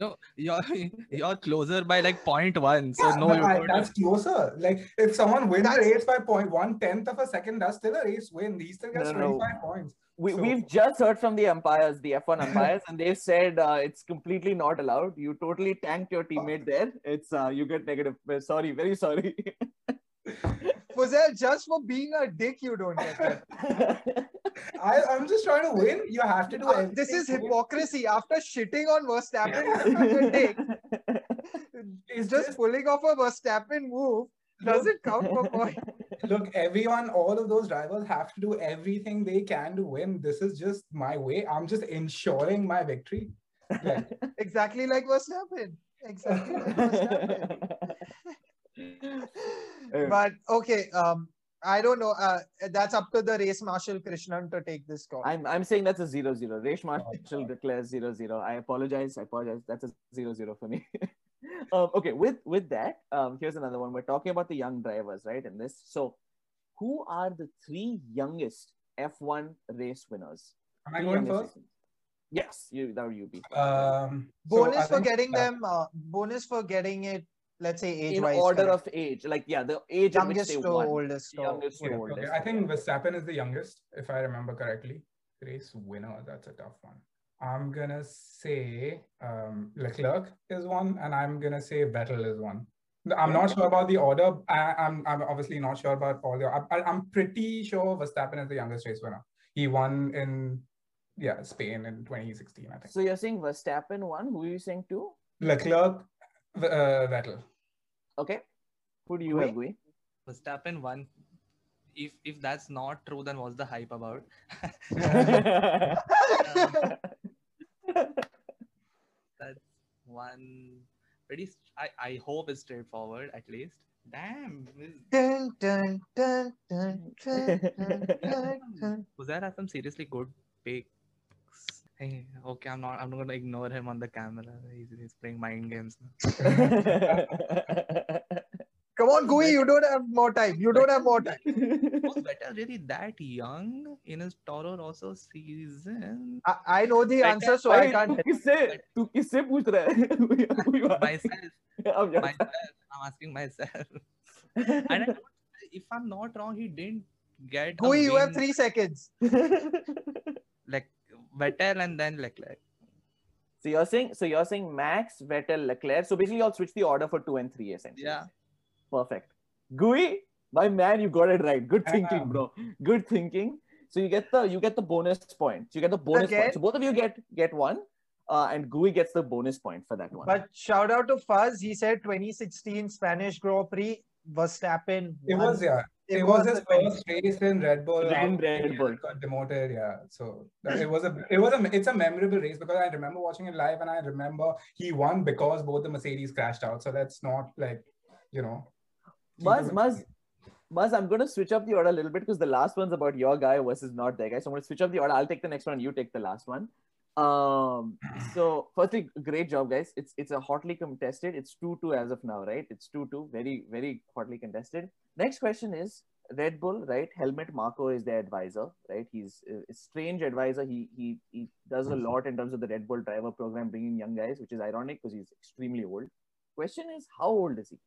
No, you're you're closer by like point one. So Yeah, no, you I- don't. that's closer. Like if someone wins That's- the race by point one tenth of a second, that's still a race win. He still gets No, no. 25 points. We, So- we've just heard from the umpires, the F1 umpires, and they've said uh, it's completely not allowed. You totally tanked your teammate there. It's uh, you get negative. Sorry, very sorry. Fuzail, just for being a dick, you don't get that. I, I'm just trying to win. You have to do Uh, this is hypocrisy. After shitting on Verstappen, a dick, It's just just- pulling off a Verstappen move doesn't count for points. Look, everyone, all of those drivers have to do everything they can to win. This is just my way. I'm just ensuring my victory. Like, Exactly like what's Verstappen. Exactly like Verstappen. Uh, But okay, um, I don't know. Uh, that's up to the race marshal Krishnan to take this call. I'm I'm saying that's a zero zero. Resh Marshall declares zero zero. I apologize. I apologize. That's a zero zero for me. Um, okay, with with that, um, here's another one. We're talking about the young drivers, right? In this, so who are the three youngest F1 race winners? am I going first? racing- Yes, you that would you be. Um, bonus I for think- getting yeah. them. Uh, bonus for getting it. Let's say age in wise. order of age, like yeah, the age at which youngest they to won. oldest. or- Youngest to Okay, oldest. okay. I think Verstappen is the youngest, if I remember correctly. Race winner, that's a tough one. I'm gonna say um, Leclerc is one, and I'm gonna say Vettel is one. I'm not sure about the order. I, I'm I'm obviously not sure about all the. I, I'm pretty sure Verstappen is the youngest race winner. He won in yeah Spain in 2016, I think. So you're saying Verstappen one? Who are you saying two? Leclerc, V- uh, Vettel. Okay. Who do you Gue? have, Gue? Verstappen won. If if that's not true, then what's the hype about? That's one pretty. I I hope it's straightforward at least. Damn. is- Dun, dun, dun, dun, dun, dun, dun, dun. Has some seriously good picks. Hey, okay, I'm not. I'm not gonna ignore him on the camera. He's, he's playing mind games. now. on, Gue. You don't have more time. You don't have more time. was better really that young in his Toro Rosso season? I, I know the answer, so I can't. किससे तू किससे पूछ रहा है? Myself. myself. I'm asking myself. And I, if I'm not wrong, he didn't get. Gue, you have three seconds. like Vettel and then Leclerc. So you're saying so you're saying Max, Vettel, Leclerc. So basically, I'll switch the order for two and three essentially. Yeah. Perfect. Gue, my man, you got it right. Good thinking, bro. Good thinking. So you get the you get the bonus point. You get the bonus Again? point. So both of you get get one, uh, and Gue gets the bonus point for that one. But shout out to Fuzz. He said 2016 Spanish Grand Prix, Verstappen. It won. was yeah. It It, was, was his first race in Red Bull. In Red he Bull. Got demoted, yeah. So that- it was a it was a it's a memorable race because I remember watching it live and I remember he won because both the Mercedes crashed out. So that's not like you know. Muzz, Muzz, Muzz, I'm going to switch up the order a little bit because the last one's about your guy versus not their guy. So I'm going to switch up the order. I'll take the next one. You take the last one. Um. So, firstly, great job, guys. It's it's a hotly contested. It's two two as of now, right? It's two two. Very very hotly contested. Next question is Red Bull, right? Helmut Marko is their advisor, right? He's a a strange advisor. He he he does a lot in terms of the Red Bull driver program, bringing young guys, which is ironic because he's extremely old. Question is, how old is he?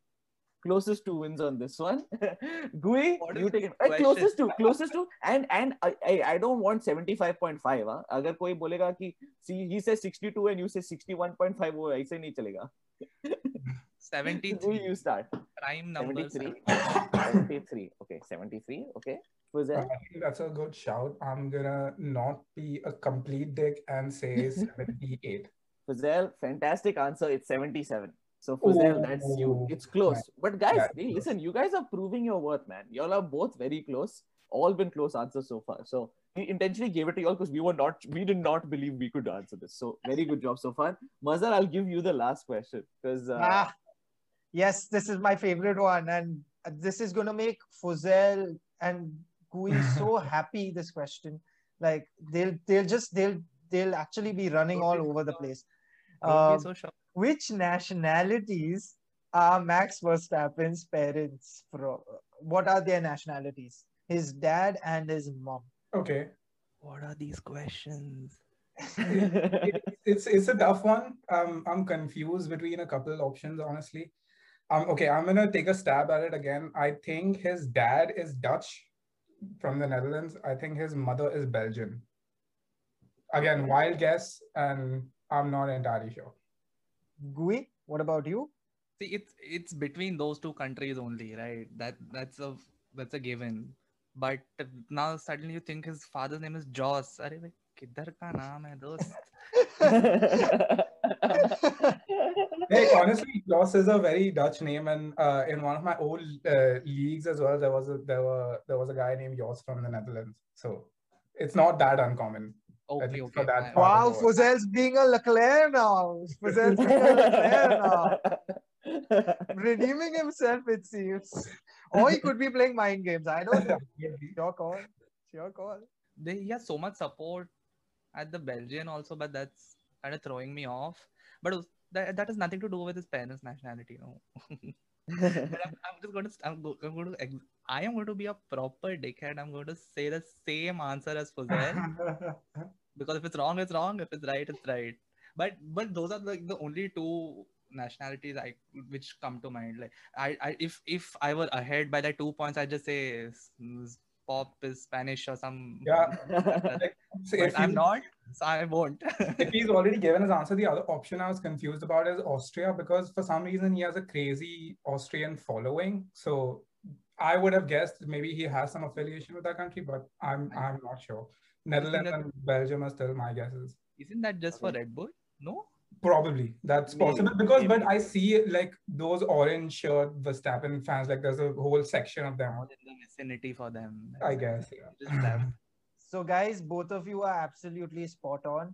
closest to wins on this one. Gue, you take eh, it. Uh, closest to, closest to, and and I, I, I don't want 75.5. Huh? अगर कोई बोलेगा कि see, he says 62 and you say 61.5, वो ऐसे नहीं चलेगा. 73. Gue, you start. Prime number. 73. 73. Okay, 73. Okay. Was that? That's a good shout. I'm gonna not be a complete dick and say 78. Fuzail, fantastic answer. It's 77. So Fuzail, that's you. It's close. But guys, Yeah, hey, listen, you guys are proving your worth, man. Y'all are both very close. All been close answers so far. So we intentionally gave it to y'all because we were not, we did not believe we could answer this. So very good job so far. Mazhar, I'll give you the last question because uh, Ah, yes, this is my favorite one, and this is gonna make Fuzail and Gue so happy. This question, like they'll they'll just they'll they'll actually be running all over the place. Um, so sure. Which nationalities are Max Verstappen's parents from? What are their nationalities? His dad and his mom. Okay. What are these questions? It- it's it's a tough one. Um, I'm confused between a couple of options, honestly. Um, okay, I'm gonna take a stab at it again. I think his dad is Dutch from the Netherlands. I think his mother is Belgian. Again, wild guess, and I'm not entirely sure. GUI, what about you? See, it's it's between those two countries only, right? That that's a that's a given. But now suddenly you think his father's name is Jos. Arey, bhai, ka naam hai dost? hey, honestly, Jos is a very Dutch name, and uh, in one of my old uh, leagues as well, there was a there were there was a guy named Joss from the Netherlands. So it's not that uncommon. Okay, okay. for that I- part- Wow, of the. Fuzail's being a Leclerc now. Fuzail's being a Leclerc now. Redeeming himself, it seems. Or he could be playing mind games. I don't know. Your call. It's your call. they he has so much support at the Belgian also, but that's kind of throwing me off. But it was- that, that has nothing to do with his parents' nationality, no. but I'm, I'm just going to I'm, go, I'm going to ex- I am going to be a proper dickhead. I'm going to say the same answer as Fuzail because if it's wrong, it's wrong. If it's right, it's right. But but those are like the only two nationalities I which come to mind. Like I, I if if I were ahead by like two points, I just say Pop is Spanish or some. Yeah. But So if, I'm not, so I won't. if he's already given his answer, the other option I was confused about is Austria because for some reason he has a crazy Austrian following. So I would have guessed maybe he has some affiliation with that country, but I'm I'm not sure. Netherlands that- and Belgium are still my guesses. Isn't that just for Red Bull? No. Probably that's Maybe, possible because, but. I see like those orange shirt Verstappen fans, like there's a whole section of them. All in the vicinity for them. I guess. Yeah. So, guys, both of you are absolutely spot on.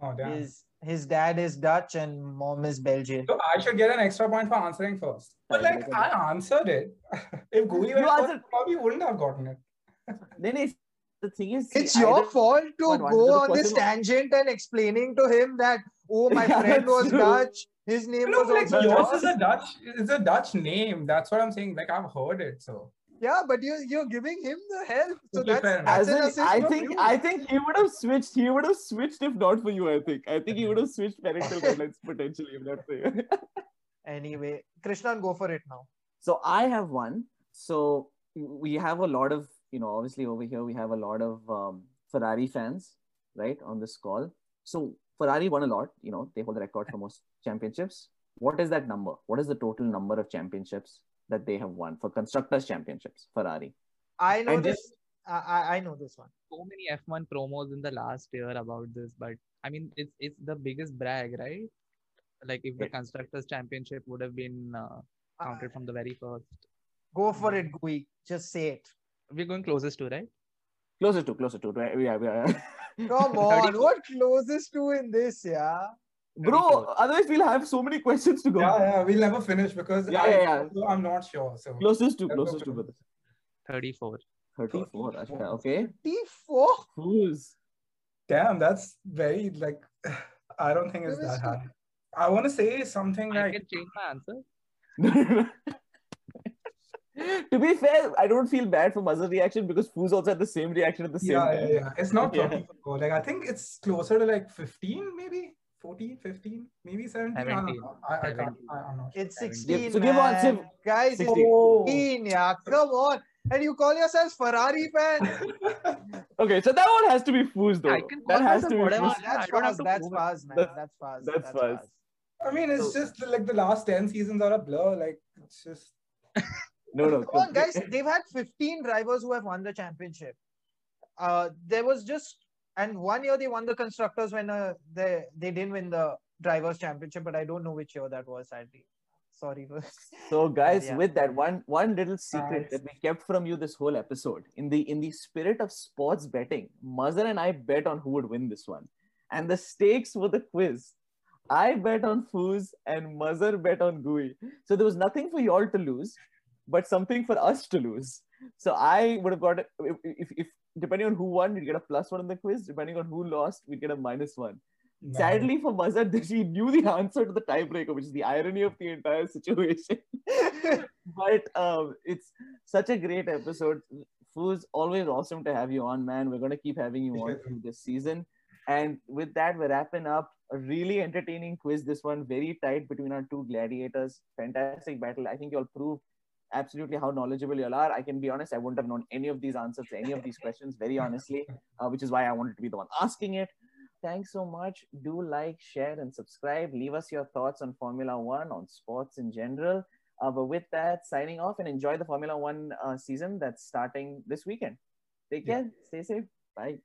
Oh damn. His his dad is Dutch and mom is Belgian. So I should get an extra point for answering first. But Fine, like I answered it. if Gue You first, answered- probably wouldn't have gotten it. then it's, the thing is, see, It's I your fault to go other on this tangent and explaining to him that oh my Yeah, friend was true. Dutch, his name No, was like also yours Joss. is a Dutch. It's a Dutch name. That's what I'm saying. Like I've heard it. So Yeah, but you you're giving him the help. So Okay, that's, that's As an in, assist I think you. I think he would have switched. He would have switched if not for you. I think. I think he would have switched parental guidelines potentially if not for you. Anyway, Krishnan, go for it now. So I have one. So we have a lot of, you know, obviously over here we have a lot of um, Ferrari fans, right, on this call. So Ferrari won a lot. You know, they hold the record for most championships. What is that number? What is the total number of championships that they have won for constructors championships. Ferrari. I know And this. just- I, I I know this one. So many F1 promos in the last year about this, but I mean, it's it's the biggest brag, right? Like if the It- constructors championship would have been uh, counted from the very first. Go for it, Gue. Just say it. We're going closest to, right? Closer to, closer to. right? Yeah, yeah. Come on. 34. What closest to in this, yeah? Bro, otherwise we'll have so many questions to go. Yeah, yeah, we'll never finish because Yeah, I, yeah, yeah. I'm not sure. So Closest to, Let's closest to. for brother. 34. 34. Ashka, Okay. T4? Who's? damn, that's very like I don't think it's that see. hard. I want to say something I like can change my answer. to be fair, I don't feel bad for Mazhar's reaction because Foos also had the same reaction at the same yeah, time. yeah, yeah. It's not Yeah. 34. Like I think it's closer to like 15, maybe 14, 15, maybe 17. I don't 17. know. I, I can't. I, I'm not. It's Seventeen. 16. So give on, man. Siv. Guys, 16. Oh. 16. Yeah, come on. And you call yourselves Ferrari fan? Okay, so that one has to be Foos though. I can that has to be whatever Foos. That's don't fast. to That's prove fast, man. That's- That's fast. that's fast. I mean, it's So- just like the last 10 seasons are a blur. Like it's just No, no. Come on, guys. They've had 15 drivers who have won the championship. Uh, there was just and one year they won the constructors when uh, they they didn't win the drivers championship, but I don't know which year that was. Sadly, sorry. So, guys, Yeah. with that one one little secret Nice. that we kept from you this whole episode, in the in the spirit of sports betting, Mazhar and I bet on who would win this one, and the stakes were the quiz. I bet on Foos and Mazhar bet on Gue. So there was nothing for y'all to lose, but something for us to lose. So I would have got it if, if, if depending on who won, we'd get a plus one in the quiz. Depending on who lost, we'd get a minus one. Sadly for Mazhar, she knew the answer to the tiebreaker, which is the irony of the entire situation. but um, it's such a great episode. Foos, always awesome to have you on, man. We're going to keep having you on through this season. And with that, we're wrapping up. A really entertaining quiz. This one very tight between our two gladiators. Fantastic battle. I think you'll prove absolutely how knowledgeable you all are. I can be honest, I wouldn't have known any of these answers to any of these questions, very honestly, uh, which is why I wanted to be the one asking it. Thanks so much. Do like, share, and subscribe. Leave us your thoughts on Formula One, on sports in general. Uh, but with that, signing off and enjoy the Formula One uh, season that's starting this weekend. Take Yeah. care. Stay safe. Bye.